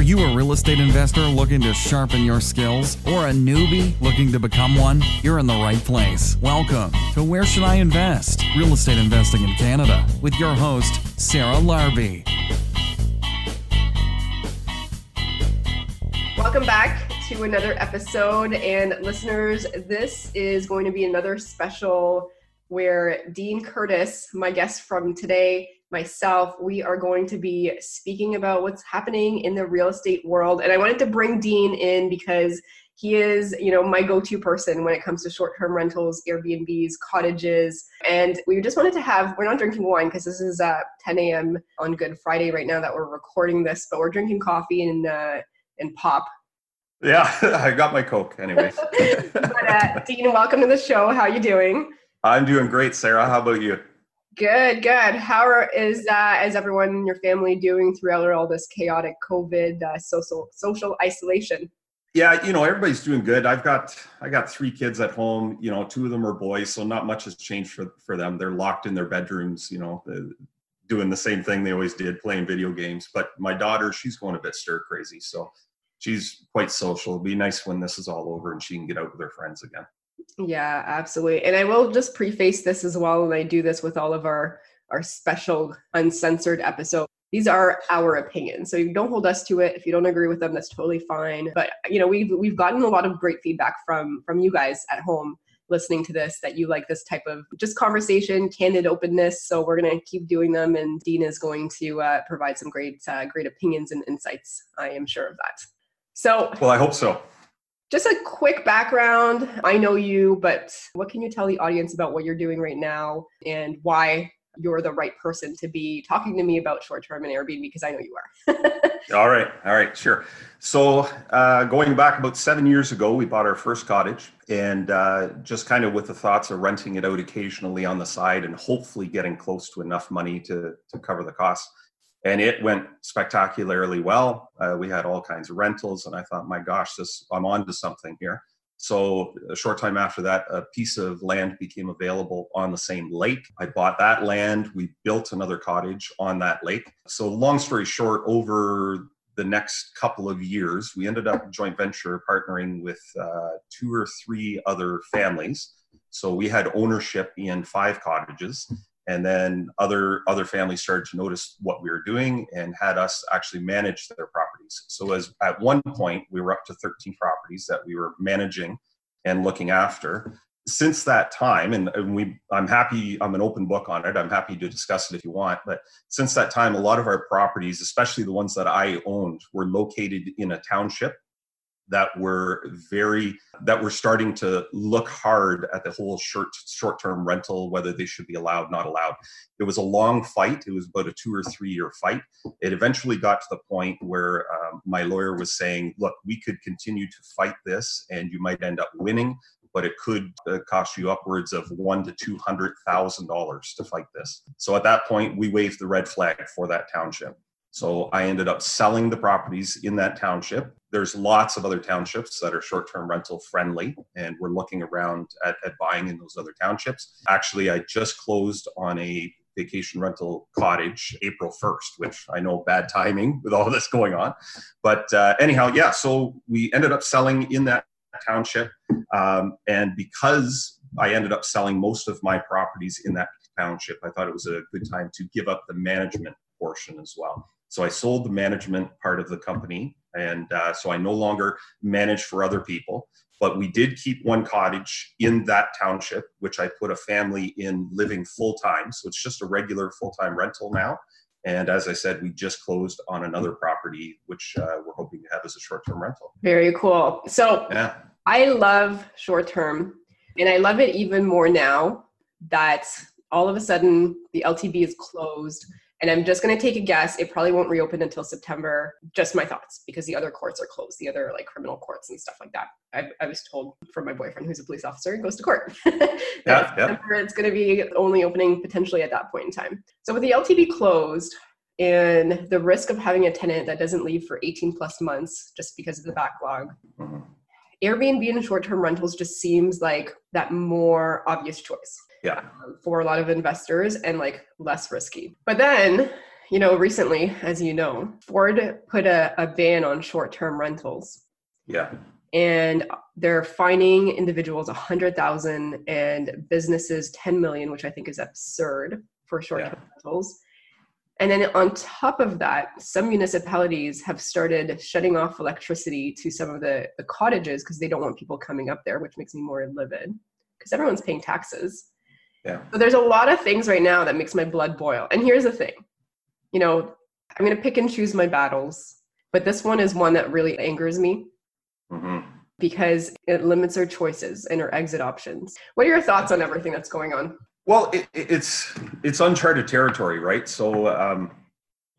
Are you a real estate investor looking to sharpen your skills or a newbie looking to become one? You're in the right place. Welcome to Where Should I Invest? Real Estate Investing in Canada with your host, Sarah Larbi. Welcome back to another episode. And listeners, this is going to be another special where Dean Curtis, my guest from today, myself, we are going to be speaking about what's happening in the real estate world. And I wanted to bring Dean in because he is, you know, my go-to person when it comes to short-term rentals, Airbnbs, cottages. And we just wanted to have, we're not drinking wine because this is uh, 10 a.m. on Good Friday right now that we're recording this, but we're drinking coffee and, uh, and pop. Yeah, I got my Coke anyways. but, uh, Dean, welcome to the show. How are you doing? I'm doing great, Sarah. How about you? Good, good. How are, is uh, is everyone in your family doing throughout all this chaotic COVID uh, social social isolation? Yeah, you know everybody's doing good. I've got I got three kids at home. You know, two of them are boys, so not much has changed for for them. They're locked in their bedrooms. You know, doing the same thing they always did, playing video games. But my daughter, she's going a bit stir crazy, so she's quite social. It'll be nice when this is all over and she can get out with her friends again. Yeah, absolutely. And I will just preface this as well, and I do this with all of our our special uncensored episode. These are our opinions, so you don't hold us to it. If you don't agree with them, that's totally fine. But you know, we've we've gotten a lot of great feedback from from you guys at home listening to this that you like this type of just conversation, candid openness. So we're gonna keep doing them, and Dean is going to uh, provide some great uh, great opinions and insights. I am sure of that. So well, I hope so. Just a quick background. I know you, but what can you tell the audience about what you're doing right now and why you're the right person to be talking to me about short term and Airbnb because I know you are. all right. All right. Sure. So, uh, going back about seven years ago, we bought our first cottage and uh, just kind of with the thoughts of renting it out occasionally on the side and hopefully getting close to enough money to, to cover the costs and it went spectacularly well. Uh, we had all kinds of rentals, and I thought, my gosh, this I'm on to something here. So a short time after that, a piece of land became available on the same lake. I bought that land. We built another cottage on that lake. So long story short, over the next couple of years, we ended up joint venture partnering with uh, two or three other families. So we had ownership in five cottages and then other other families started to notice what we were doing and had us actually manage their properties. So as at one point we were up to 13 properties that we were managing and looking after. Since that time and, we i'm happy i'm an open book on it. I'm happy to discuss it if you want. But since that time a lot of our properties especially the ones that i owned were located in a township that were very that were starting to look hard at the whole short short term rental whether they should be allowed not allowed. It was a long fight. It was about a two or three year fight. It eventually got to the point where um, my lawyer was saying look we could continue to fight this and you might end up winning but it could uh, cost you upwards of one to two hundred thousand dollars to fight this. So at that point we waved the red flag for that township so I ended up selling the properties in that township. There's lots of other townships that are short term rental friendly, and we're looking around at, at, buying in those other townships. Actually, I just closed on a vacation rental cottage April 1st, which I know bad timing with all this going on. But uh, anyhow, yeah, so we ended up selling in that township. Um, and because I ended up selling most of my properties in that township, I thought it was a good time to give up the management portion as well. So I sold the management part of the company, and uh, so I no longer manage for other people. But we did keep one cottage in that township, which I put a family in living full time. So it's just a regular full time rental now. And as I said, we just closed on another property, which uh, we're hoping to have as a short term rental. Very cool. So yeah. I love short term, and I love it even more now that all of a sudden the LTB is closed and I'm just going to take a guess. It probably won't reopen until September. Just my thoughts, because the other courts are closed, the other like criminal courts and stuff like that. I, I was told from my boyfriend, who's a police officer, goes to court. yeah, yeah. It's going to be only opening potentially at that point in time. So with the LTB closed, and the risk of having a tenant that doesn't leave for 18 plus months just because of the backlog. Mm-hmm. Airbnb and short term rentals just seems like that more obvious choice yeah um, for a lot of investors and like less risky but then you know, recently, as you know, Ford put a, a ban on short term rentals. Yeah. And they're fining individuals a hundred thousand and businesses 10 million, which I think is absurd for short term yeah. rentals. And then on top of that, some municipalities have started shutting off electricity to some of the, the cottages because they don't want people coming up there, which makes me more livid because everyone's paying taxes. Yeah. So there's a lot of things right now that makes my blood boil. And here's the thing, you know, I'm going to pick and choose my battles, but this one is one that really angers me mm-hmm. because it limits our choices and our exit options. What are your thoughts on everything that's going on? Well, it, it's it's uncharted territory, right? So, um,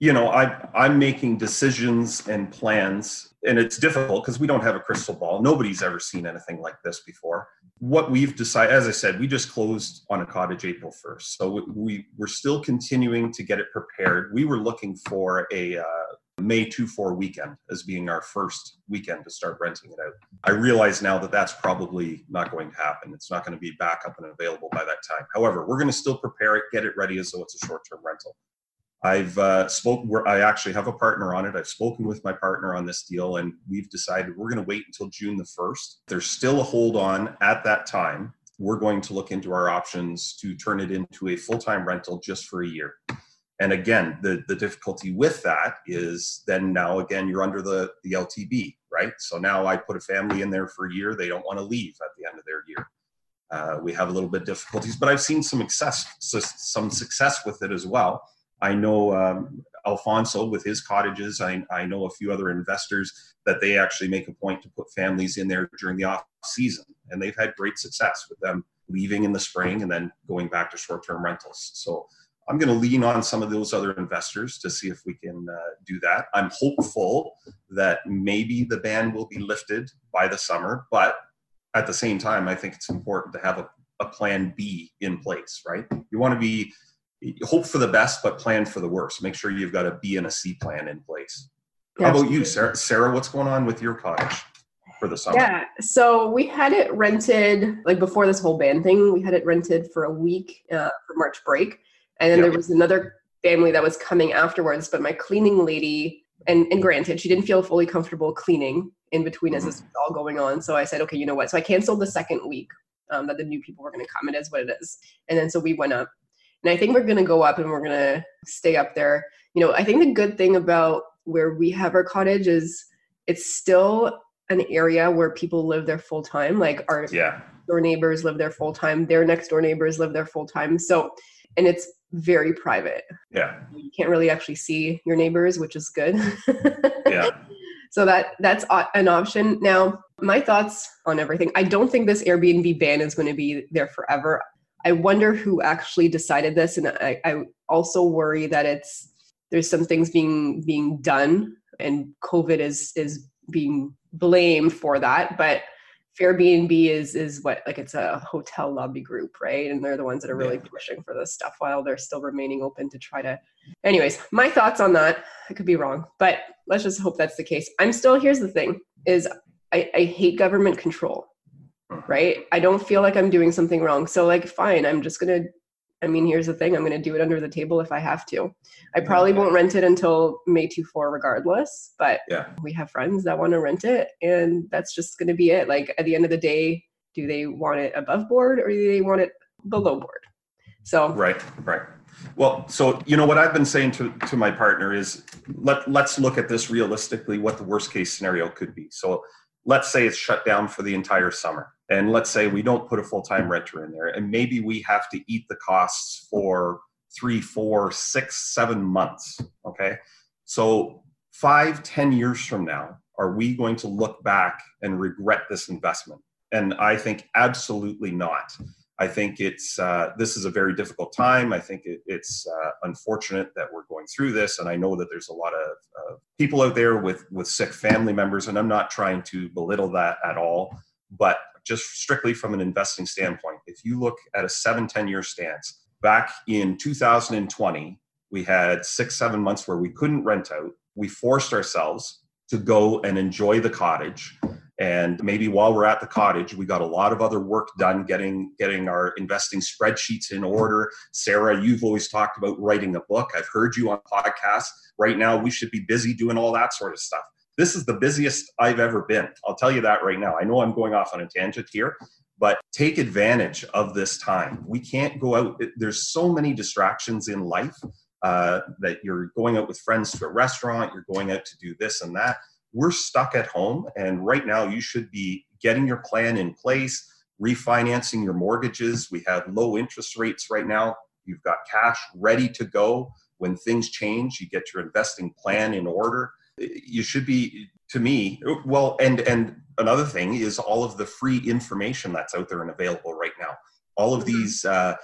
you know, I I'm making decisions and plans, and it's difficult because we don't have a crystal ball. Nobody's ever seen anything like this before what we've decided, as I said, we just closed on a cottage April 1st. So we, we're still continuing to get it prepared. We were looking for a uh, May 2 4 weekend as being our first weekend to start renting it out. I realize now that that's probably not going to happen. It's not going to be back up and available by that time. However, we're going to still prepare it, get it ready as though it's a short term rental. I've uh, spoke. Where I actually have a partner on it. I've spoken with my partner on this deal, and we've decided we're going to wait until June the first. There's still a hold on at that time. We're going to look into our options to turn it into a full time rental just for a year. And again, the the difficulty with that is then now again you're under the the LTB, right? So now I put a family in there for a year. They don't want to leave at the end of their year. Uh, we have a little bit of difficulties, but I've seen some success, some success with it as well I know um, Alfonso with his cottages. I, I know a few other investors that they actually make a point to put families in there during the off season, and they've had great success with them leaving in the spring and then going back to short-term rentals. So I'm going to lean on some of those other investors to see if we can uh, do that. I'm hopeful that maybe the ban will be lifted by the summer, but at the same time, I think it's important to have a, a plan B in place, right? You want to be hope for the best, but plan for the worst. Make sure you've got a B and a C plan in place. How about you, Sarah? Sarah, what's going on with your cottage for the summer? Yeah, so we had it rented like before this whole ban thing. We had it rented for a week uh, for March break, and then yep. there was another family that was coming afterwards. But my cleaning lady, and and granted, she didn't feel fully comfortable cleaning in between mm-hmm. as this was all going on. So I said, okay, you know what? So I canceled the second week um, that the new people were going to come. It is what it is. And then so we went up and I think we're going to go up and we're going to stay up there. You know, I think the good thing about where we have our cottage is it's still an area where people live there full time. Like our yeah. door neighbors live there full time. Their next door neighbors live there full time. So, and it's very private. Yeah. You can't really actually see your neighbors, which is good. yeah. So that that's an option. Now, my thoughts on everything. I don't think this Airbnb ban is going to be there forever. I wonder who actually decided this, and I, I also worry that it's there's some things being being done, and COVID is is being blamed for that. But Airbnb is is what like it's a hotel lobby group, right? And they're the ones that are really pushing for this stuff while they're still remaining open to try to. Anyways, my thoughts on that. I could be wrong, but let's just hope that's the case. I'm still. Here's the thing: is I, I hate government control right? I don't feel like I'm doing something wrong. So like fine, I'm just going to I mean, here's the thing, I'm going to do it under the table if I have to. I probably won't rent it until May 2 4 regardless, but yeah. we have friends that want to rent it and that's just going to be it. Like at the end of the day, do they want it above board or do they want it below board? So Right, right. Well, so you know what I've been saying to, to my partner is let let's look at this realistically, what the worst case scenario could be. So let's say it's shut down for the entire summer and let's say we don't put a full-time renter in there and maybe we have to eat the costs for three four six seven months okay? So five ten years from now are we going to look back and regret this investment? And i think absolutely not. I think it's uh, this is a very difficult time. I think it, it's uh, unfortunate that we're going through this and i know that there's a lot of uh, people out there with with sick family members and i'm not trying to belittle that at all. But just strictly from an investing standpoint, if you look at a seven, 10 year stance, back in 2020, we had six, seven months where we couldn't rent out. We forced ourselves to go and enjoy the cottage. and maybe while we're at the cottage we got a lot of other work done getting getting our investing spreadsheets in order. Sarah you've always talked about writing a book. I've heard you on podcasts. Right now we should be busy doing all that sort of stuff this is the busiest i've ever been. I'll tell you that right now. I know i'm going off on a tangent here but take advantage of this time. We can't go out. There's so many distractions in life uh, that you're going out with friends to a restaurant you're going out to do this and that. We're stuck at home and right now you should be getting your plan in place refinancing your mortgages. We have low interest rates right now. You've got cash ready to go. When things change you get your investing plan in order you should be to me well and and another thing is all of the free information that's out there and available right now all of mm-hmm. these uh,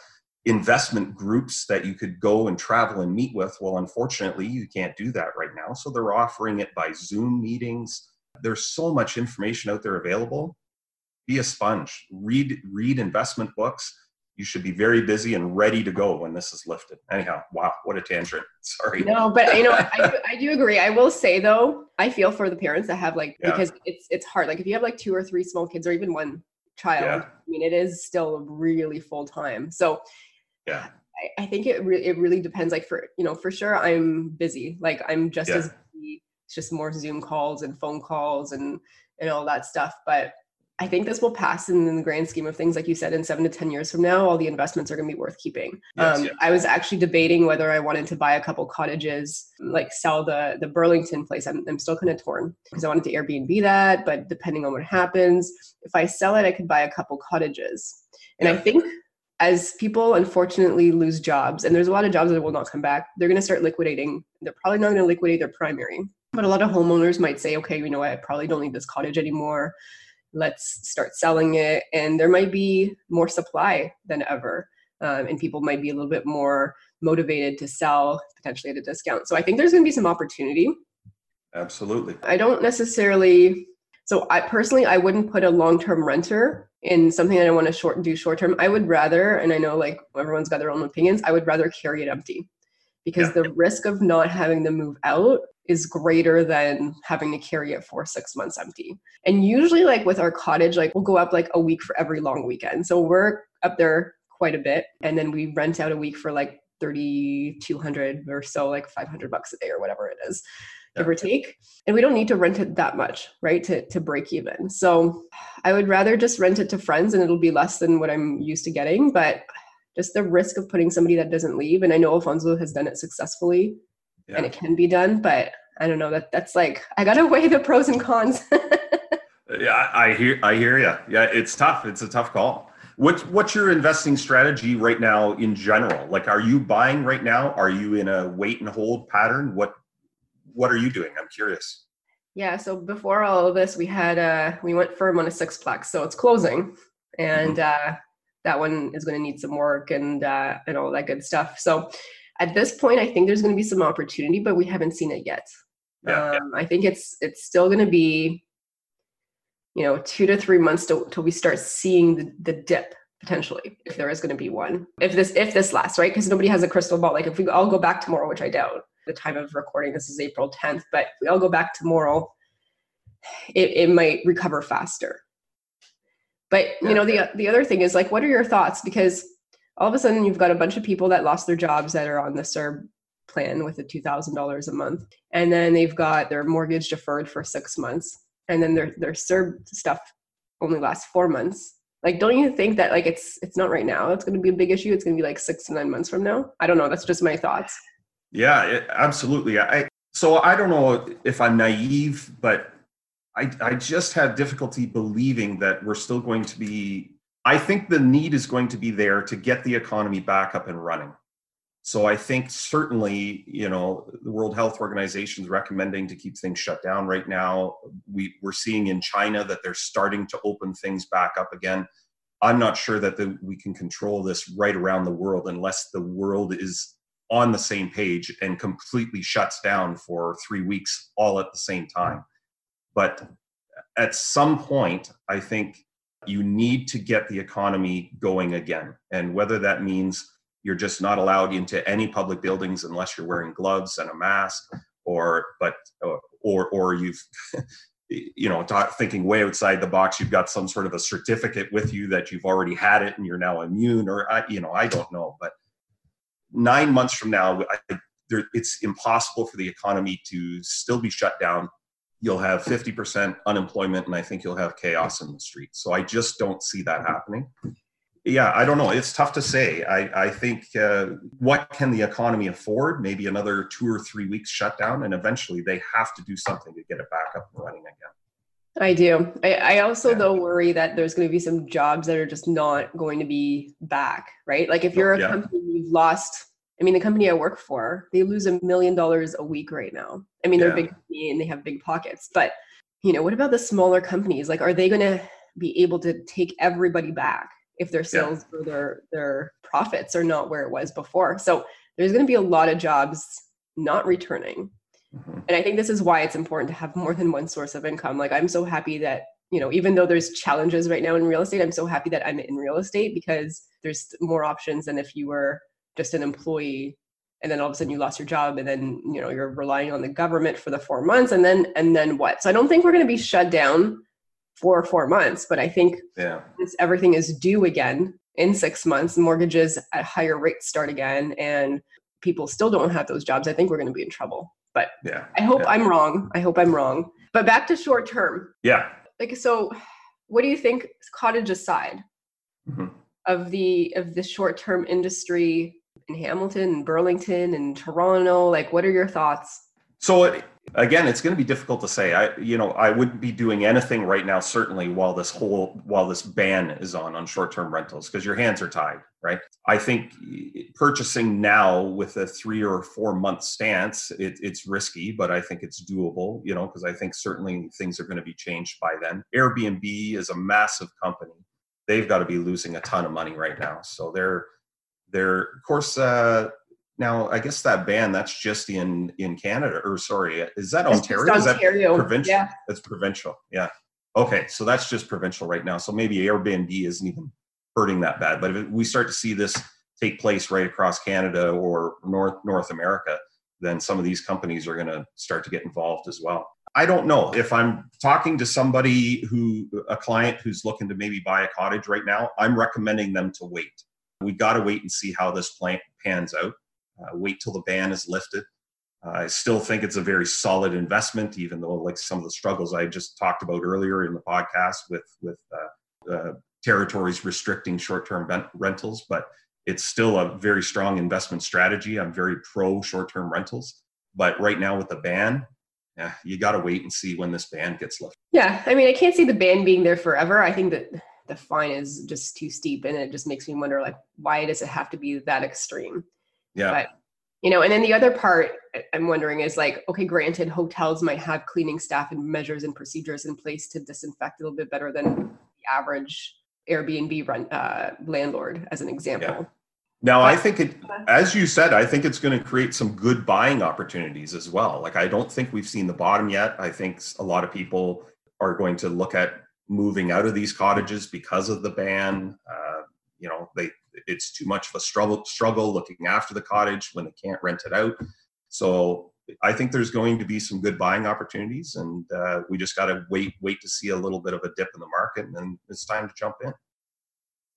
investment groups that you could go and travel and meet with. Well, unfortunately, you can't do that right now. So they're offering it by Zoom meetings. There's so much information out there available. Be a sponge. Read read investment books. You should be very busy and ready to go when this is lifted. Anyhow, wow, what a tangent. Sorry. No, but you know, I, do, I do agree. I will say though, I feel for the parents that have like yeah. because it's it's hard. Like if you have like two or three small kids or even one child, yeah. I mean, it is still really full time. So yeah I, I think it really it really depends like for you know for sure i'm busy like i'm just yeah. as busy it's just more zoom calls and phone calls and and all that stuff but I think this will pass in, the grand scheme of things. Like you said, in seven to 10 years from now, all the investments are going to be worth keeping. Yes, um, yeah. I was actually debating whether I wanted to buy a couple cottages, like sell the, the Burlington place. I'm, I'm still kind of torn because I wanted to Airbnb that, but depending on what happens, if I sell it, I could buy a couple cottages. And yeah. I think as people unfortunately lose jobs, and there's a lot of jobs that will not come back, they're going to start liquidating. They're probably not going to liquidate their primary. But a lot of homeowners might say, okay, you know what, I probably don't need this cottage anymore. Let's start selling it. And there might be more supply than ever. Um, and people might be a little bit more motivated to sell potentially at a discount. So I think there's going to be some opportunity. Absolutely. I don't necessarily so I personally I wouldn't put a long-term renter in something that I want to short do short term. I would rather, and I know like everyone's got their own opinions, I would rather carry it empty because yeah. the risk of not having to move out is greater than having to carry it for six months empty. And usually like with our cottage, like we'll go up like a week for every long weekend. So we're up there quite a bit. And then we rent out a week for like 3200 or so like 500 bucks a day or whatever it is give or take. And we don't need to rent it that much, right? To to break even. So I would rather just rent it to friends and it'll be less than what I'm used to getting. But just the risk of putting somebody that doesn't leave. And I know Alfonso has done it successfully yeah. and it can be done, but I don't know that that's like I gotta weigh the pros and cons. yeah, I hear I hear you. Yeah, it's tough. It's a tough call. What's what's your investing strategy right now in general? Like, are you buying right now? Are you in a wait and hold pattern? What what are you doing? I'm curious. Yeah, so before all of this, we had uh we went firm on a sixplex, so it's closing, and mm-hmm. uh, that one is going to need some work and uh, and all that good stuff. So at this point, I think there's going to be some opportunity, but we haven't seen it yet. Yeah, um, yeah. I think it's it's still going to be, you know, two to three months till, till we start seeing the, the dip potentially, if there is going to be one. If this if this lasts, right? Because nobody has a crystal ball. Like if we all go back tomorrow, which I doubt, the time of recording this is April 10th, but if we all go back tomorrow, it, it might recover faster. But you know, the the other thing is like, what are your thoughts? Because all of a sudden you've got a bunch of people that lost their jobs that are on the CERB plan with the two thousand dollars a month, and then they've got their mortgage deferred for six months, and then their their CERB stuff only lasts four months. Like, don't you think that like it's it's not right now? It's going to be a big issue. It's going to be like six to nine months from now. I don't know. That's just my thoughts. Yeah, it, absolutely. I so I don't know if I'm naive, but I I just have difficulty believing that we're still going to be. I think the need is going to be there to get the economy back up and running. So I think certainly, you know, the World Health Organization is recommending to keep things shut down right now. We, we're seeing in China that they're starting to open things back up again. I'm not sure that the, we can control this right around the world unless the world is on the same page and completely shuts down for three weeks all at the same time. But at some point, I think you need to get the economy going again. And whether that means you're just not allowed into any public buildings unless you're wearing gloves and a mask, or but or or you've you know thinking way outside the box you've got some sort of a certificate with you that you've already had it and you're now immune or I, you know i don't know but nine months from now I, there, it's impossible for the economy to still be shut down you'll have 50% unemployment and i think you'll have chaos in the streets so i just don't see that happening yeah i don't know it's tough to say i, I think uh, what can the economy afford maybe another two or three weeks shutdown and eventually they have to do something to get it back up and running again I do. I, I also yeah. though worry that there's going to be some jobs that are just not going to be back, right? Like if you're a yeah. company you've lost I mean, the company I work for, they lose a million dollars a week right now. I mean, they're big and they have big pockets, but you know, what about the smaller companies? Like, are they going to be able to take everybody back if their sales yeah. or their their profits are not where it was before? So there's going to be a lot of jobs not returning, mm-hmm. and I think this is why it's important to have more than one source of income. Like, I'm so happy that you know, even though there's challenges right now in real estate, I'm so happy that I'm in real estate because there's more options than if you were just an employee and then all of a sudden you lost your job and then you know you're relying on the government for the four months and then and then what? So i don't think we're going to be shut down for four months but i think yeah. everything is due again in six months mortgages at higher rates start again and people still don't have those jobs i think we're going to be in trouble. But yeah. I hope yeah. i'm wrong. I hope i'm wrong. But back to short term. Yeah. Like so what do you think cottage aside mm-hmm. of the of the short term industry in Hamilton and Burlington and Toronto? Like, what are your thoughts? So again, it's going to be difficult to say. I, you know, I wouldn't be doing anything right now, certainly while this whole while this ban is on on short term rentals, because your hands are tied, right? I think eh, purchasing now with a three or four month stance, it, it's risky, but I think it's doable. You know, because I think certainly things are going to be changed by then. Airbnb is a massive company; they've got to be losing a ton of money right now, so they're there of course uh now i guess that ban that's just in in canada or sorry is that it's ontario? Is that provincial? yeah. that's provincial yeah. Okay so that's just provincial right now so maybe airbnb isn't even hurting that bad but if we start to see this take place right across canada or north north america then some of these companies are going to start to get involved as well. I don't know if i'm talking to somebody who a client who's looking to maybe buy a cottage right now i'm recommending them to wait we got to wait and see how this plant pans out. Uh, wait till the ban is lifted. Uh, I still think it's a very solid investment, even though like some of the struggles I just talked about earlier in the podcast with with uh territories restricting short-term rentals, but it's still a very strong investment strategy. I'm very pro short-term rentals, but right now with the ban, yeah, you got to wait and see when this ban gets lifted. Yeah, I mean, I can't see the ban being there forever. I think that the fine is just too steep and it just makes me wonder like why does it have to be that extreme yeah but you know and then the other part i'm wondering is like okay granted hotels might have cleaning staff and measures and procedures in place to disinfect a little bit better than the average airbnb run uh, landlord as an example yeah. Now, I think it, as you said, I think it's going to create some good buying opportunities as well. Like, I don't think we've seen the bottom yet. I think a lot of people are going to look at moving out of these cottages because of the ban. Uh, you know, they it's too much of a struggle struggle looking after the cottage when they can't rent it out. So I think there's going to be some good buying opportunities, and uh, we just got to wait wait to see a little bit of a dip in the market, and then it's time to jump in.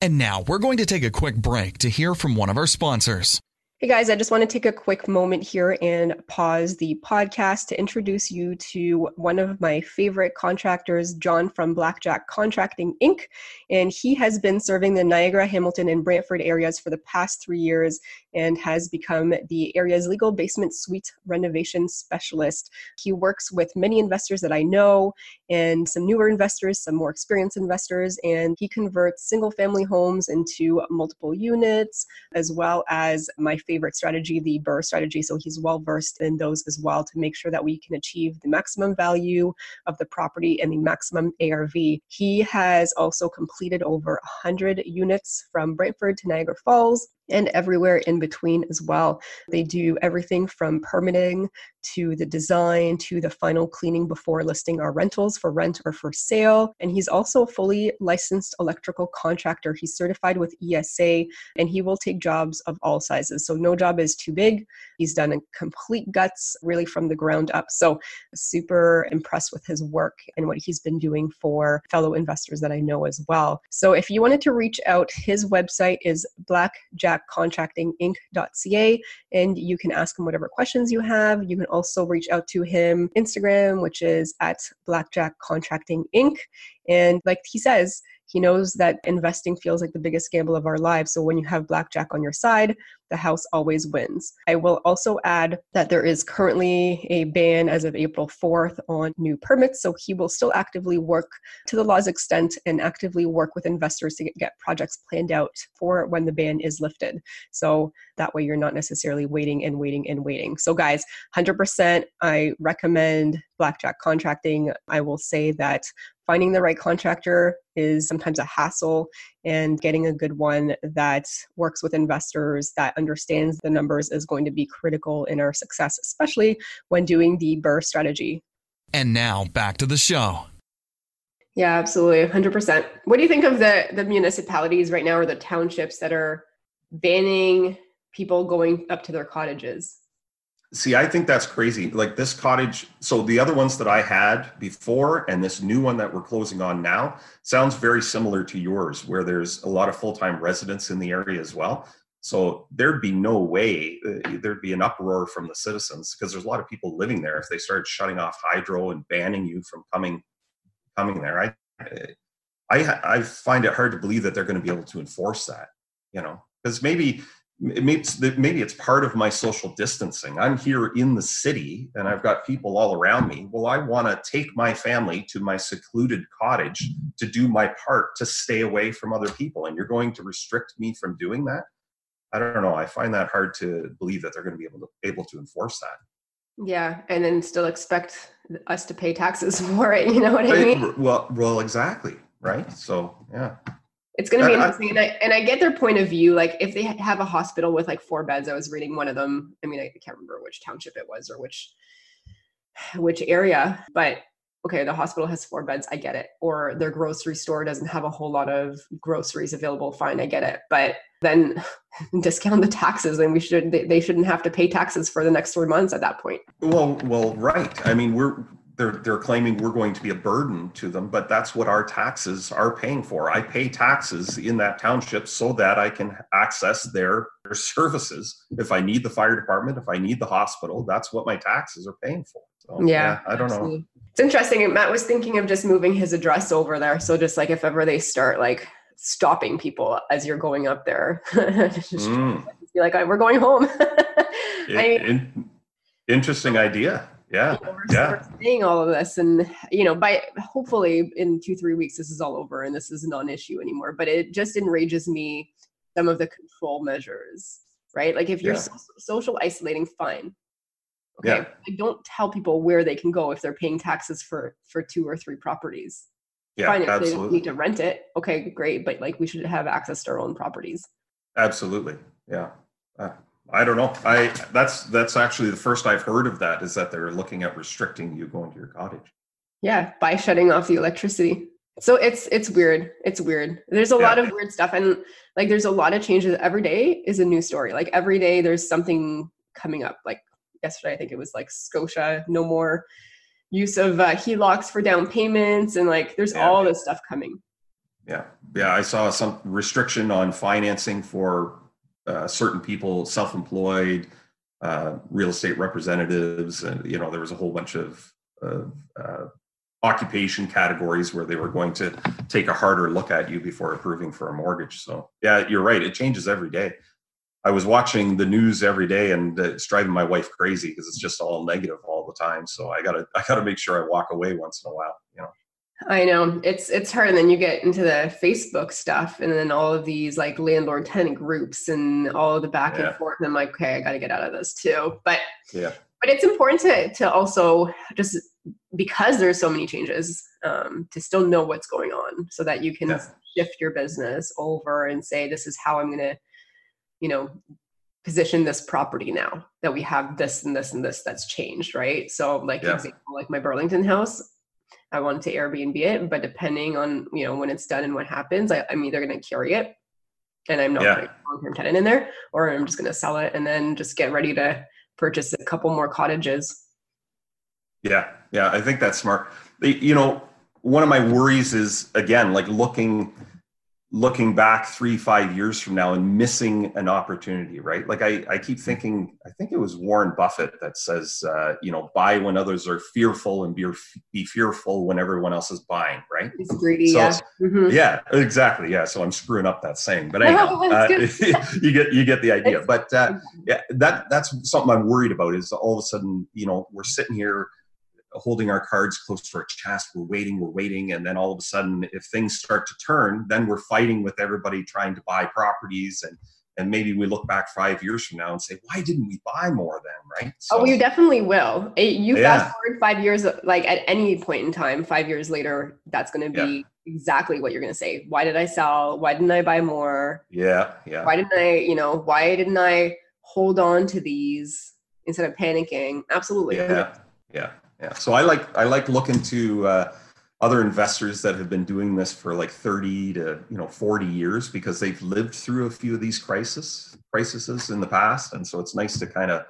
And now we're going to take a quick break to hear from one of our sponsors. Hey guys, I just want to take a quick moment here and pause the podcast to introduce you to one of my favorite contractors, John from Blackjack Contracting Inc. And he has been serving the Niagara, Hamilton, and Brantford areas for the past three years and has become the area's legal basement suite renovation specialist. He works with many investors that I know and some newer investors, some more experienced investors, and he converts single family homes into multiple units, as well as my favorite strategy, the BRRRR strategy. So he's well versed in those as well to make sure that we can achieve the maximum value of the property and the maximum ARV. He has also completed over 100 units from Brantford to Niagara Falls and everywhere in between as well. They do everything from permitting to the design to the final cleaning before listing our rentals for rent or for sale. And he's also a fully licensed electrical contractor. He's certified with ESA and he will take jobs of all sizes. So no job is too big. He's done a complete guts really from the ground up. So super impressed with his work and what he's been doing for fellow investors that I know as well. So if you wanted to reach out, his website is blackjackcontractinginc.ca and you can ask him whatever questions you have. You can also reach out to him Instagram, which is at Blackjack Contracting Inc. And like he says, he knows that investing feels like the biggest gamble of our lives. So when you have blackjack on your side, the house always wins. I will also add that there is currently a ban as of April 4th on new permits. So he will still actively work to the law's extent and actively work with investors to get projects planned out for when the ban is lifted. So that way you're not necessarily waiting and waiting and waiting. So, guys, 100% I recommend blackjack contracting. I will say that finding the right contractor is sometimes a hassle and getting a good one that works with investors that understands the numbers is going to be critical in our success especially when doing the BRRRR strategy and now back to the show yeah absolutely 100% what do you think of the the municipalities right now or the townships that are banning people going up to their cottages See, I think that's crazy. Like this cottage, so the other ones that I had before and this new one that we're closing on now sounds very similar to yours, where there's a lot of full time residents in the area as well. So there'd be no way uh, there'd be an uproar from the citizens because there's a lot of people living there. If they start shutting off hydro and banning you from coming coming there, I I I find it hard to believe that they're going to be able to enforce that. You know, because maybe maybe it's part of my social distancing. I'm here in the city and I've got people all around me. Well, I want to take my family to my secluded cottage to do my part to stay away from other people. And you're going to restrict me from doing that? I don't know. I find that hard to believe that they're going to be able to able to enforce that. Yeah, and then still expect us to pay taxes for it. You know what I mean? Well, well, exactly. Right. So, yeah it's going to be interesting and I, and I get their point of view like if they have a hospital with like four beds i was reading one of them i mean i can't remember which township it was or which which area but okay the hospital has four beds i get it or their grocery store doesn't have a whole lot of groceries available fine i get it but then discount the taxes and we should they, shouldn't have to pay taxes for the next three months at that point. Well well right i mean we're they're they're claiming we're going to be a burden to them but that's what our taxes are paying for. I pay taxes in that township so that i can access their, their services. If i need the fire department if i need the hospital that's what my taxes are paying for. So, yeah, yeah, i don't absolutely. know it's interesting matt was thinking of just moving his address over there. So just like if ever they start like stopping people as you're going up there just mm. be like we're going home. I mean, in, interesting idea. Yeah you know, we're, yeah. we're saying all of this and you know by hopefully in two three weeks this is all over and this is a non-issue anymore but it just enrages me some of the control measures right? Like if you're yeah. so, social isolating fine okay yeah. i don't tell people where they can go if they're paying taxes for for two or three properties yeah, fine absolutely. they need to rent it okay great but like we should have access to our own properties absolutely yeah uh, I don't know. I that's that's actually the first I've heard of that is that they're looking at restricting you going to your cottage. Yeah, by shutting off the electricity. So it's it's weird. It's weird. There's a yeah. lot of weird stuff and like there's a lot of changes every day is a new story. Like every day there's something coming up. Like yesterday I think it was like Scotia no more use of uh, HELOCs for down payments and like there's yeah. all this stuff coming. Yeah. Yeah, I saw some restriction on financing for uh, certain people, self-employed, uh, real estate representatives, and you know there was a whole bunch of, of uh, occupation categories where they were going to take a harder look at you before approving for a mortgage. So yeah, you're right. It changes every day. I was watching the news every day, and it's driving my wife crazy because it's just all negative all the time. So I gotta I gotta make sure I walk away once in a while. You know. I know it's it's hard, and then you get into the Facebook stuff, and then all of these like landlord tenant groups, and all of the back yeah. and forth. And I'm like, okay, I got to get out of this too. But yeah, but it's important to to also just because there's so many changes um, to still know what's going on, so that you can yeah. shift your business over and say, this is how I'm going to, you know, position this property now that we have this and this and this that's changed, right? So like yeah. example, like my Burlington house, I wanted to Airbnb it, but depending on you know when it's done and what happens, I, am either going to carry it, and I'm not yeah. putting a long-term tenant in there, or I'm just going to sell it and then just get ready to purchase a couple more cottages. Yeah, yeah, I think that's smart. You know, one of my worries is again like looking looking back three five years from now and missing an opportunity right? Like i, I keep thinking i think it was warren buffett that says uh, you know buy when others are fearful and be, be fearful when everyone else is buying right? It's greedy so, yeah. Mm-hmm. yeah exactly yeah. So i'm screwing up that saying but anyhow uh, you get you get the idea. But uh, yeah that that's something i'm worried about is all of a sudden you know we're sitting here holding our cards close to our chest. We're waiting, we're waiting. And then all of a sudden, if things start to turn, then we're fighting with everybody trying to buy properties. And, and maybe we look back five years from now and say, why didn't we buy more then? Right. So, oh, you definitely will. You yeah. fast forward five years, like at any point in time, five years later, that's going to be yeah. exactly what you're going to say. Why did I sell? Why didn't I buy more? Yeah. Yeah. Why didn't I, you know, why didn't I hold on to these instead of panicking? Absolutely. Yeah. Yeah yeah. So i like i like looking to uh, other investors that have been doing this for like 30 to you know 40 years because they've lived through a few of these crises crises in the past. And so it's nice to kind of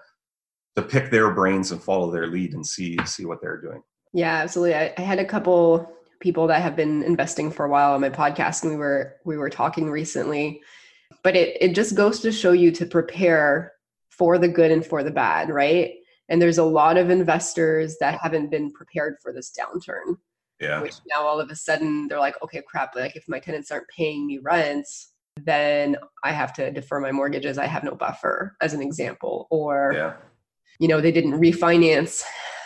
to pick their brains and follow their lead and see see what they're doing. Yeah absolutely. I, I had a couple people that have been investing for a while on my podcast and we were we were talking recently. But it it just goes to show you to prepare for the good and for the bad right and there's a lot of investors that haven't been prepared for this downturn yeah. which now all of a sudden they're like okay crap like if my tenants aren't paying me rents then i have to defer my mortgages. I have no buffer as an example. Or yeah. you know they didn't refinance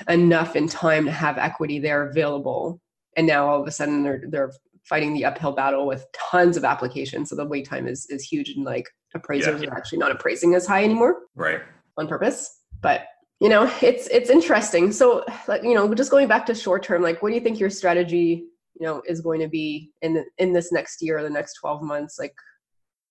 enough in time to have equity there available. And now all of a sudden they're they're fighting the uphill battle with tons of applications. So the wait time is is huge and like appraisers yeah. are actually not appraising as high anymore right. on purpose. But you know it's it's interesting. So like you know just going back to short term like what do you think your strategy you know is going to be in the, in this next year or the next 12 months? Like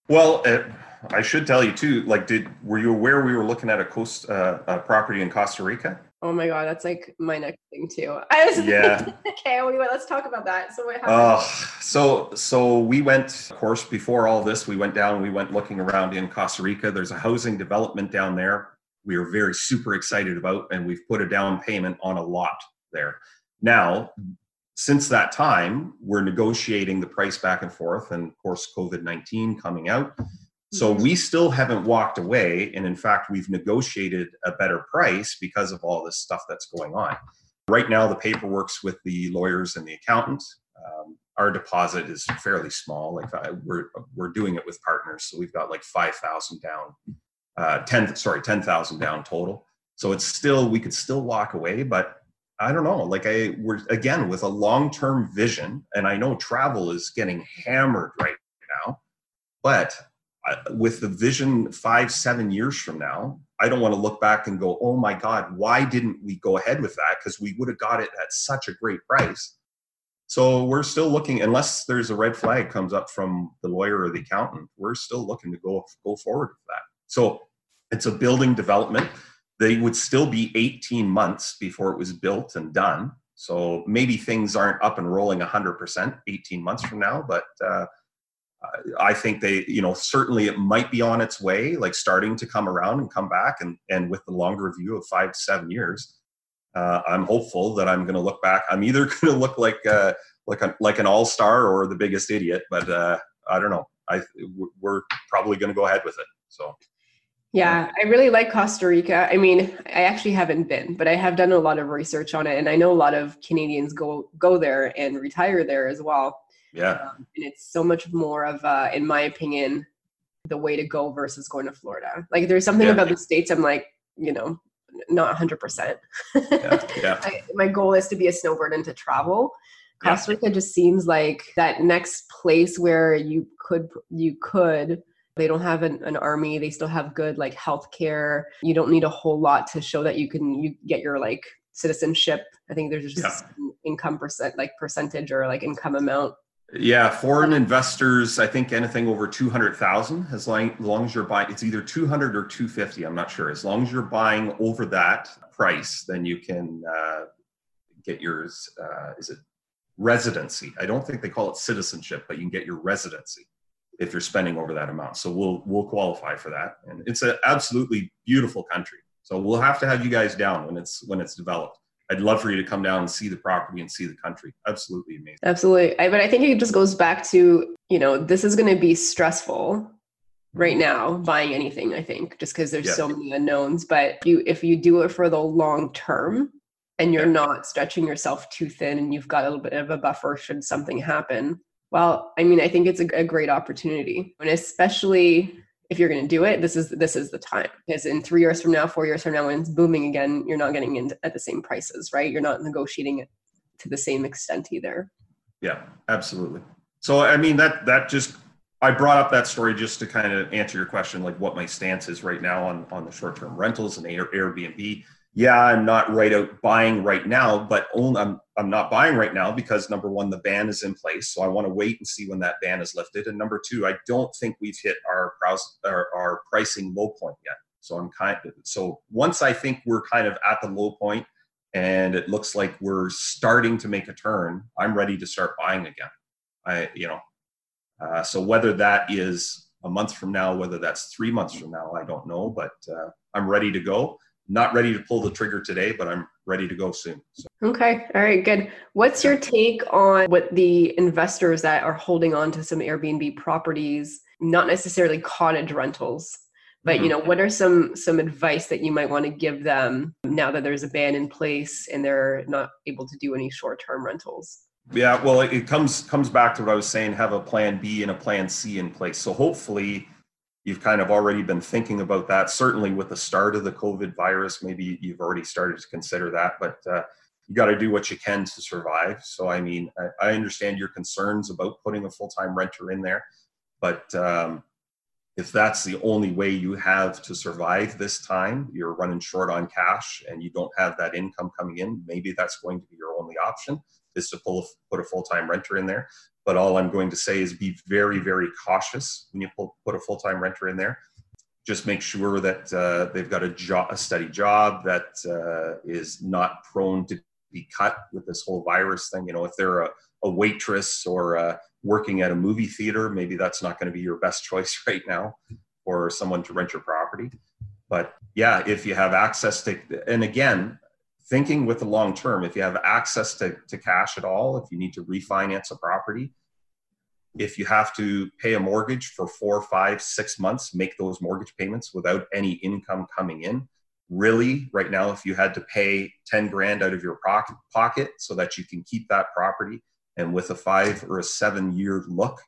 well uh, i should tell you too like did were you aware we were looking at a coast uh, a property in costa rica? Oh my god that's like my next thing too. I was yeah. Okay well, let's talk about that. So what happened? Uh, so so we went of course before all this we went down we went looking around in costa rica. There's a housing development down there we are very super excited about, and we've put a down payment on a lot there. Now, since that time, we're negotiating the price back and forth, and of course, COVID 19 coming out. So mm-hmm. we still haven't walked away. And in fact, we've negotiated a better price because of all this stuff that's going on. Right now, the paperwork's with the lawyers and the accountants. Um, our deposit is fairly small. Like I, we're we're doing it with partners, so we've got like five thousand down uh, 10 sorry 10,000 down total. So it's still we could still walk away but I don't know. Like I we're again with a long-term vision and I know travel is getting hammered right now but with the vision 5 7 years from now I don't want to look back and go oh my god why didn't we go ahead with that? Because we would have got it at such a great price. So we're still looking unless there's a red flag comes up from the lawyer or the accountant we're still looking to go go forward with that so it's a building development. They would still be 18 months before it was built and done. So maybe things aren't up and rolling 100% 18 months from now, but uh, I think they, you know, certainly it might be on its way, like starting to come around and come back. And, and with the longer view of five to seven years, uh, I'm hopeful that I'm going to look back. I'm either going to look like uh, like a, like an all star or the biggest idiot, but uh, I don't know. I we're probably going to go ahead with it. So yeah, I really like Costa Rica. I mean, I actually haven't been, but I have done a lot of research on it, and I know a lot of Canadians go go there and retire there as well. Yeah, um, and it's so much more of, uh, in my opinion, the way to go versus going to Florida. Like, there's something yeah. about the states. I'm like, you know, not 100. percent Yeah, yeah. my goal is to be a snowbird and to travel. Costa Rica yeah. just seems like that next place where you could you could they don't have an, an army. They still have good like health care. You don't need a whole lot to show that you can you get your like citizenship. I think there's just yeah. income percent like percentage or like income amount. Yeah, foreign investors, I think anything over 200,000, as long, as long as you're buying, it's either 200 or 250, I'm not sure. As long as you're buying over that price, then you can uh, get yours, uh, is it residency? I don't think they call it citizenship, but you can get your residency if you're spending over that amount. So we'll, we'll qualify for that. And it's an absolutely beautiful country. So we'll have to have you guys down when it's, when it's developed. I'd love for you to come down and see the property and see the country. Absolutely amazing. Absolutely. I, but I think it just goes back to, you know, this is going to be stressful right now buying anything, I think, just because there's yeah. so many unknowns. But you if you do it for the long term and you're yeah. not stretching yourself too thin and you've got a little bit of a buffer should something happen. Well, I mean, I think it's a, a great opportunity. And especially if you're going to do it, this is this is the time. Because in three years from now, four years from now, when it's booming again, you're not getting in at the same prices, right? You're not negotiating it to the same extent either. Yeah, absolutely. So I mean that that just I brought up that story just to kind of answer your question, like what my stance is right now on on the short term rentals and Airbnb yeah, I'm not right out buying right now, but only, I'm I'm not buying right now because number one, the ban is in place, so I want to wait and see when that ban is lifted, and number two, I don't think we've hit our our, our pricing low point yet. So I'm kind of, so once I think we're kind of at the low point and it looks like we're starting to make a turn, I'm ready to start buying again. I you know, uh, so whether that is a month from now, whether that's three months from now, I don't know, but uh, I'm ready to go not ready to pull the trigger today, but I'm ready to go soon. So. Okay. All right. Good. What's your take on what the investors that are holding on to some Airbnb properties, not necessarily cottage rentals, but mm-hmm. you know, what are some some advice that you might want to give them now that there's a ban in place and they're not able to do any short-term rentals? Yeah, well, it comes comes back to what I was saying. Have a plan B and a plan C in place. So hopefully, you've kind of already been thinking about that. Certainly, with the start of the COVID virus, maybe you've already started to consider that, but uh, you got to do what you can to survive. So, I mean, I, I understand your concerns about putting a full time renter in there, but um, if that's the only way you have to survive this time, you're running short on cash and you don't have that income coming in, maybe that's going to be your only option is to pull, put a full time renter in there. But all I'm going to say is be very, very cautious when you pull, put a full time renter in there. Just make sure that uh, they've got a a steady job that uh, is not prone to be cut with this whole virus thing. You know, if they're a, a waitress or uh, working at a movie theater, maybe that's not going to be your best choice right now for someone to rent your property. But yeah, if you have access to, and again, thinking with the long term, if you have access to, to cash at all, if you need to refinance a property, if you have to pay a mortgage for four, five, six months, make those mortgage payments without any income coming in. Really, right now, if you had to pay 10 grand out of your pocket so that you can keep that property, and with a five or a seven year look,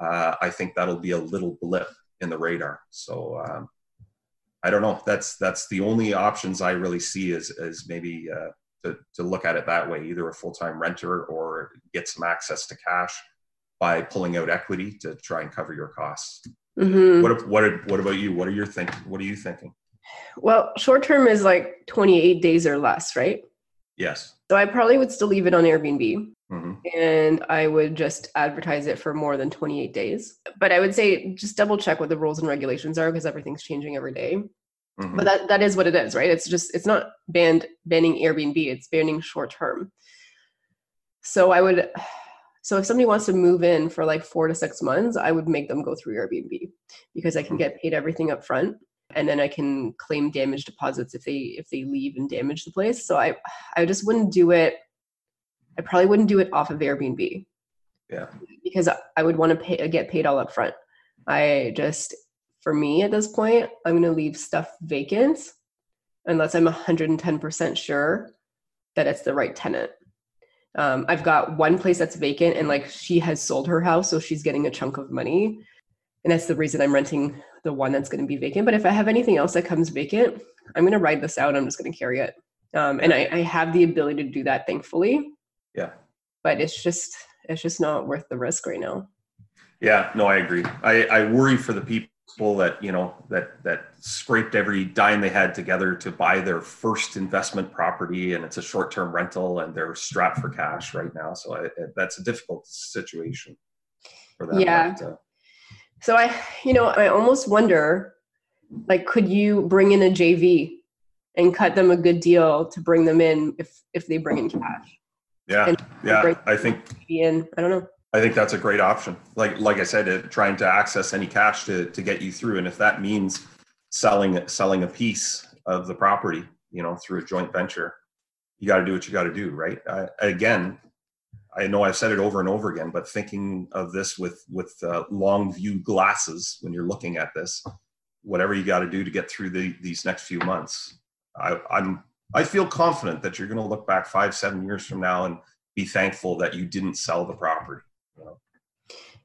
uh, I think that'll be a little blip in the radar. So um, I don't know. That's that's the only options I really see is is maybe uh, to to look at it that way, either a full time renter or get some access to cash by pulling out equity to try and cover your costs. Mm-hmm. What what what about you? What are you thinking? What are you thinking? Well, short term is like 28 days or less, right? Yes. So I probably would still leave it on Airbnb. Mm-hmm. And I would just advertise it for more than 28 days. But I would say just double check what the rules and regulations are because everything's changing every day. Mm-hmm. But that, that is what it is, right? It's just, it's not banned, banning Airbnb, it's banning short term. So I would, so if somebody wants to move in for like four to six months, I would make them go through Airbnb because I can mm-hmm. get paid everything up front and then I can claim damage deposits if they if they leave and damage the place. So I I just wouldn't do it I probably wouldn't do it off of Airbnb. Yeah. Because I would want to pay get paid all up front. I just for me at this point, I'm going to leave stuff vacant unless I'm 110% sure that it's the right tenant. Um, I've got one place that's vacant and like she has sold her house, so she's getting a chunk of money. And that's the reason I'm renting the one that's going to be vacant. But if I have anything else that comes vacant, I'm going to ride this out. I'm just going to carry it. Um, and I, I have the ability to do that, thankfully. Yeah. But it's just it's just not worth the risk right now. Yeah, no, I agree. I, I worry for the people that you know that that scraped every dime they had together to buy their first investment property, and it's a short-term rental, and they're strapped for cash right now. So I, that's a difficult situation. for that. Yeah. But, uh, so I, you know, I almost wonder, like, could you bring in a JV and cut them a good deal to bring them in if if they bring in cash? Yeah, yeah. I think in. I don't know. I think that's a great option. Like like I said, uh, trying to access any cash to to get you through, and if that means selling selling a piece of the property, you know, through a joint venture, you got to do what you got to do, right? Uh, again, I know I've said it over and over again, but thinking of this with with uh, long view glasses when you're looking at this, whatever you got to do to get through the, these next few months, I, I'm I feel confident that you're going to look back five seven years from now and be thankful that you didn't sell the property. You know?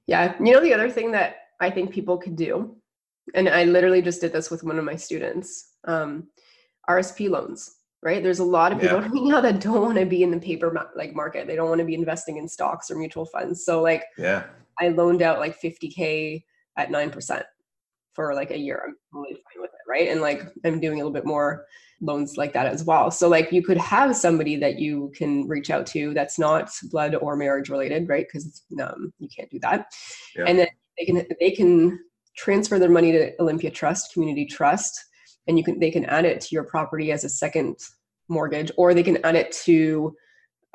Yeah, you know the other thing that I think people could do, and I literally just did this with one of my students, um, RSP loans right? There's a lot of people yeah. right now that don't want to be in the paper like market. They don't want to be investing in stocks or mutual funds. So like, yeah, I loaned out like 50k at nine percent for like a year. I'm totally fine with it, right? And like, I'm doing a little bit more loans like that as well. So like, you could have somebody that you can reach out to that's not blood or marriage related, right? Because um, you can't do that, yeah. and then they can they can transfer their money to Olympia Trust, Community Trust and you can they can add it to your property as a second mortgage or they can add it to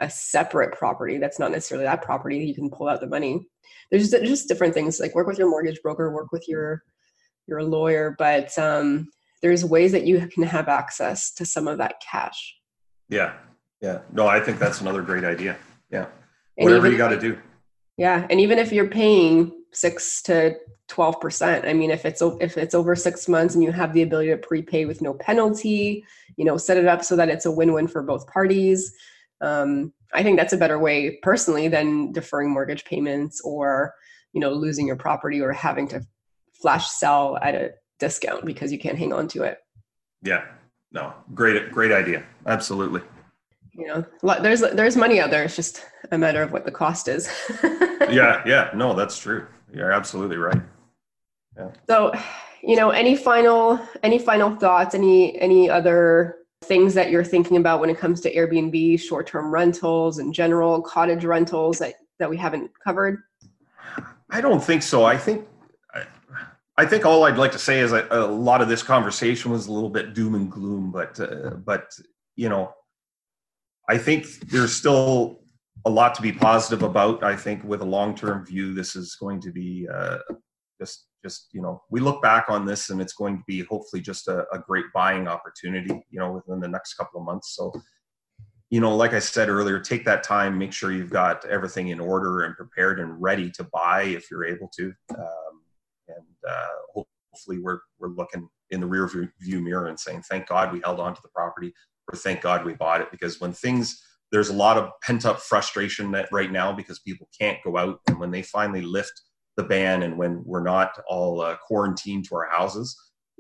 a separate property that's not necessarily that property you can pull out the money there's just, just different things like work with your mortgage broker work with your your lawyer but um, there's ways that you can have access to some of that cash yeah yeah no i think that's another great idea yeah whatever you got to do yeah and even if you're paying six to 12%. I mean, if it's if it's over 6 months and you have the ability to prepay with no penalty, you know, set it up so that it's a win-win for both parties. Um, I think that's a better way personally than deferring mortgage payments or, you know, losing your property or having to flash sell at a discount because you can't hang on to it. Yeah. No. Great great idea. Absolutely. You know, there's there's money out there. It's just a matter of what the cost is. yeah, yeah. No, that's true. You're absolutely right. Yeah. So, you know, any final any final thoughts? Any any other things that you're thinking about when it comes to Airbnb, short-term rentals, in general, cottage rentals that that we haven't covered? I don't think so. I think I think all I'd like to say is a, a lot of this conversation was a little bit doom and gloom, but uh, but you know, I think there's still a lot to be positive about. I think with a long-term view, this is going to be uh, just just you know we look back on this and it's going to be hopefully just a, a great buying opportunity you know within the next couple of months so you know like i said earlier take that time make sure you've got everything in order and prepared and ready to buy if you're able to and uh, hopefully we're we're looking in the rear view mirror and saying thank god we held on to the property or thank god we bought it because when things there's a lot of pent up frustration that right now because people can't go out and when they finally lift the ban and when we're not all uh, quarantined to our houses,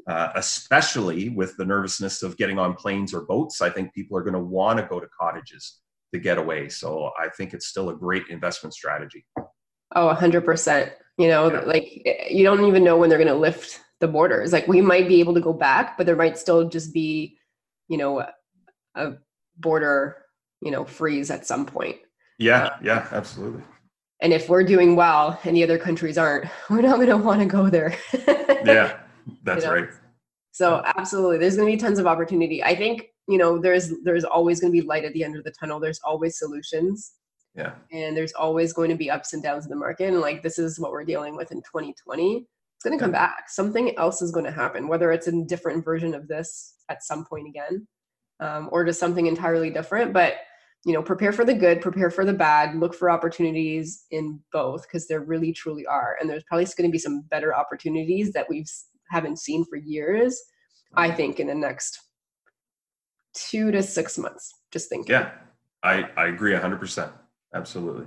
uh, especially with the nervousness of getting on planes or boats. I think people are going to want to go to cottages to get away. So I think it's still a great investment strategy. Oh, 100%. You know, yeah. like you don't even know when they're going to lift the borders. Like we might be able to go back, but there might still just be, you know, a border, you know, freeze at some point. Yeah, uh, yeah, absolutely and if we're doing well and the other countries aren't we're not going to want to go there yeah that's you know? right so absolutely there's going to be tons of opportunity i think you know there's there's always going to be light at the end of the tunnel there's always solutions yeah. And there's always going to be ups and downs in the market and like this is what we're dealing with in 2020 it's going to come yeah. back. Something else is going to happen whether it's a different version of this at some point again um, or just something entirely different. But you know prepare for the good prepare for the bad look for opportunities in both because there really truly are. And there's probably going to be some better opportunities that we haven't seen for years i think in the next two to six months just thinking. Yeah. I i agree 100% absolutely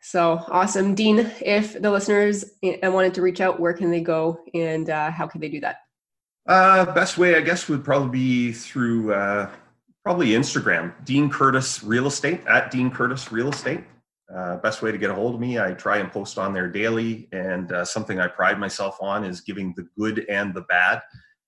so awesome dean if the listeners eh, wanted to reach out where can they go and uh, how can they do that uh, best way i guess would probably be through uh, Probably Instagram, Dean Curtis Real Estate at Dean Curtis Real Estate. Uh, best way to get a hold of me. I try and post on there daily, and uh, something I pride myself on is giving the good and the bad.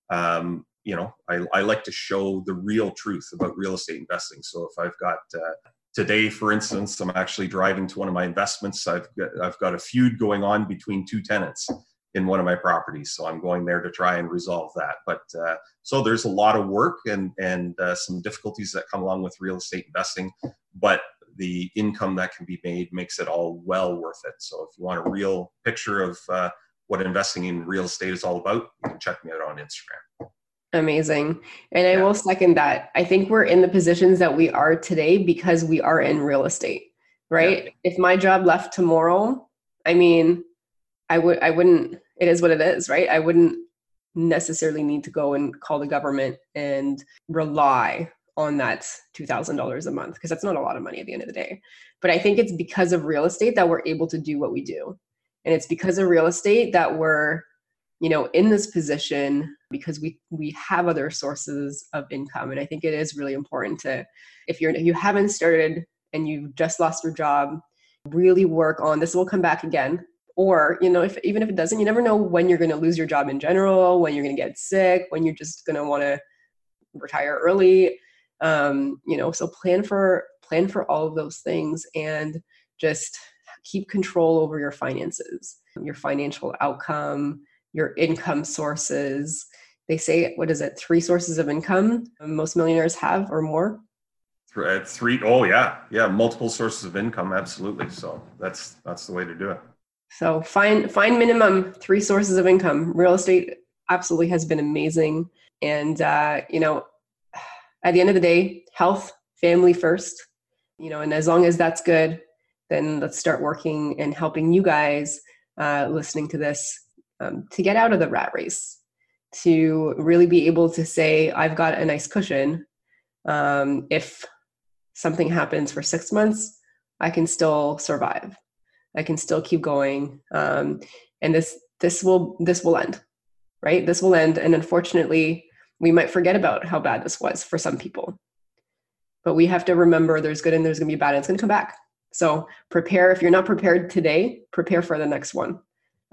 Um, you know, I, I, like to show the real truth about real estate investing. So if I've got uh, today, for instance, I'm actually driving to one of my investments. I've got, I've got a feud going on between two tenants in one of my properties, so I'm going there to try and resolve that. But uh, so there's a lot of work and and uh, some difficulties that come along with real estate investing, but the income that can be made makes it all well worth it. So if you want a real picture of uh, what investing in real estate is all about, you can check me out on Instagram. Amazing. And I yeah. will second that. I think we're in the positions that we are today because we are in real estate, right? Yeah. If my job left tomorrow, I mean, I would I wouldn't it is what it is, right? I wouldn't necessarily need to go and call the government and rely on that $2000 a month because that's not a lot of money at the end of the day. But I think it's because of real estate that we're able to do what we do. And it's because of real estate that we're you know in this position because we we have other sources of income. And i think it is really important to if you're if you haven't started and you've just lost your job really work on this will come back again. Or you know if even if it doesn't you never know when you're going to lose your job in general when you're going to get sick when you're just going to want to retire early. Um you know so plan for plan for all of those things and just keep control over your finances your financial outcome your income sources. They say, what is it, three sources of income most millionaires have or more? Uh, three, oh yeah, yeah, multiple sources of income, absolutely. So that's that's the way to do it. So find find minimum three sources of income. Real estate absolutely has been amazing, and uh, you know, at the end of the day, health, family first. You know, and as long as that's good, then let's start working and helping you guys uh, listening to this um, to get out of the rat race, to really be able to say, I've got a nice cushion. Um, if something happens for six months, I can still survive. I can still keep going. Um, and this this will this will end, right? This will end. And unfortunately, we might forget about how bad this was for some people. But we have to remember there's good and there's gonna be bad and it's gonna come back. So prepare if you're not prepared today, prepare for the next one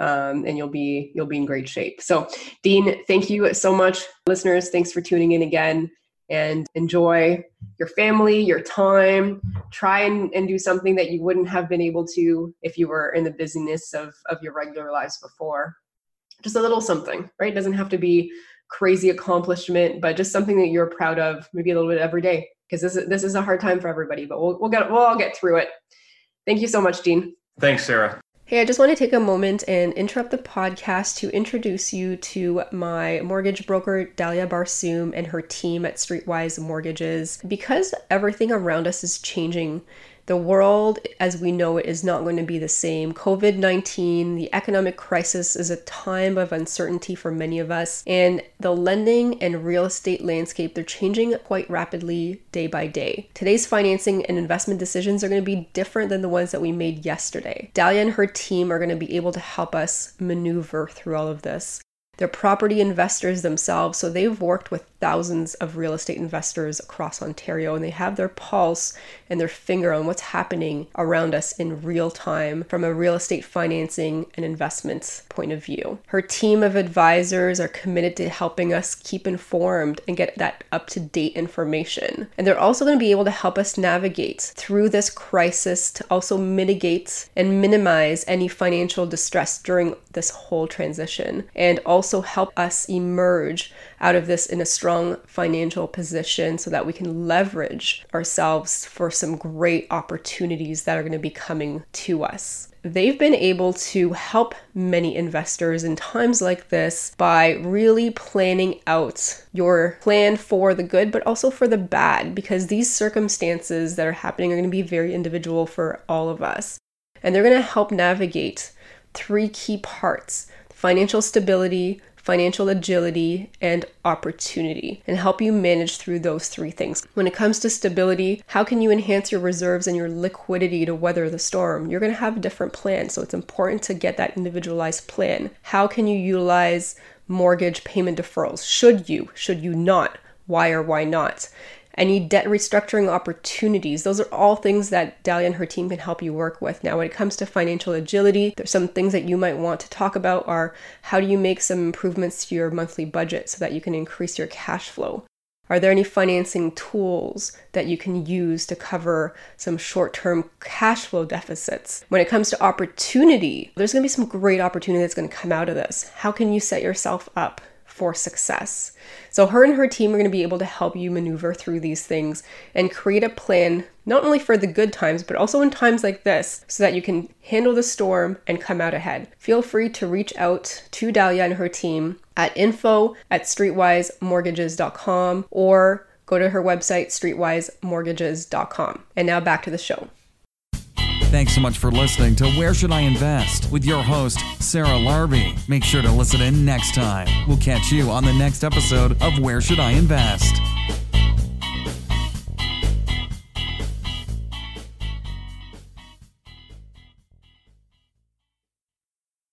um, and you'll be you'll be in great shape. So, Dean, thank you so much, listeners. Thanks for tuning in again, and enjoy your family, your time. Try and, and do something that you wouldn't have been able to if you were in the busyness of of your regular lives before. Just a little something, right? It doesn't have to be crazy accomplishment, but just something that you're proud of, maybe a little bit every day, because this is this is a hard time for everybody, but we'll we'll get we'll all get through it. Thank you so much, Dean. Thanks, Sarah. Hey, I just want to take a moment and interrupt the podcast to introduce you to my mortgage broker, Dalia Barsoom, and her team at Streetwise Mortgages. Because everything around us is changing the world as we know it is not going to be the same. COVID 19, the economic crisis is a time of uncertainty for many of us, and the lending and real estate landscape, they're changing quite rapidly day by day. Today's financing and investment decisions are going to be different than the ones that we made yesterday. Dalia and her team are going to be able to help us maneuver through all of this. They're property investors themselves, so they've worked with thousands of real estate investors across Ontario and they have their pulse and their finger on what's happening around us in real time from a real estate financing and investments point of view. Her team of advisors are committed to helping us keep informed and get that up to date information. And they're also going to be able to help us navigate through this crisis to also mitigate and minimize any financial distress during this whole transition and also help us emerge out of this in a strong financial position so that we can leverage ourselves for some great opportunities that are going to be coming to us they've been able to help many investors in times like this by really planning out your plan for the good, but also for the bad, because these circumstances that are happening are going to be very individual for all of us. And they're going to help navigate three key parts financial stability, financial agility, and opportunity, and help you manage through those three things. When it comes to stability, how can you enhance your reserves and your liquidity to weather the storm? You're going to have a different plan, so it's important to get that individualized plan. How can you utilize mortgage payment deferrals? Should you? Should you not? Why or why not? Any debt restructuring opportunities. Those are all things that Dalia and her team can help you work with. Now, when it comes to financial agility, there's some things that you might want to talk about are how do you make some improvements to your monthly budget so that you can increase your cash flow? Are there any financing tools that you can use to cover some short term cash flow deficits? When it comes to opportunity, there's going to be some great opportunity that's going to come out of this. How can you set yourself up for success. So, her and her team are going to be able to help you maneuver through these things and create a plan, not only for the good times, but also in times like this, so that you can handle the storm and come out ahead. Feel free to reach out to Dalia and her team at info at streetwisemortgages.com or go to her website, streetwisemortgages.com. And now back to the show. Thanks so much for listening to Where Should I Invest with your host, Sarah Larbi. Make sure to listen in next time. We'll catch you on the next episode of Where Should I Invest.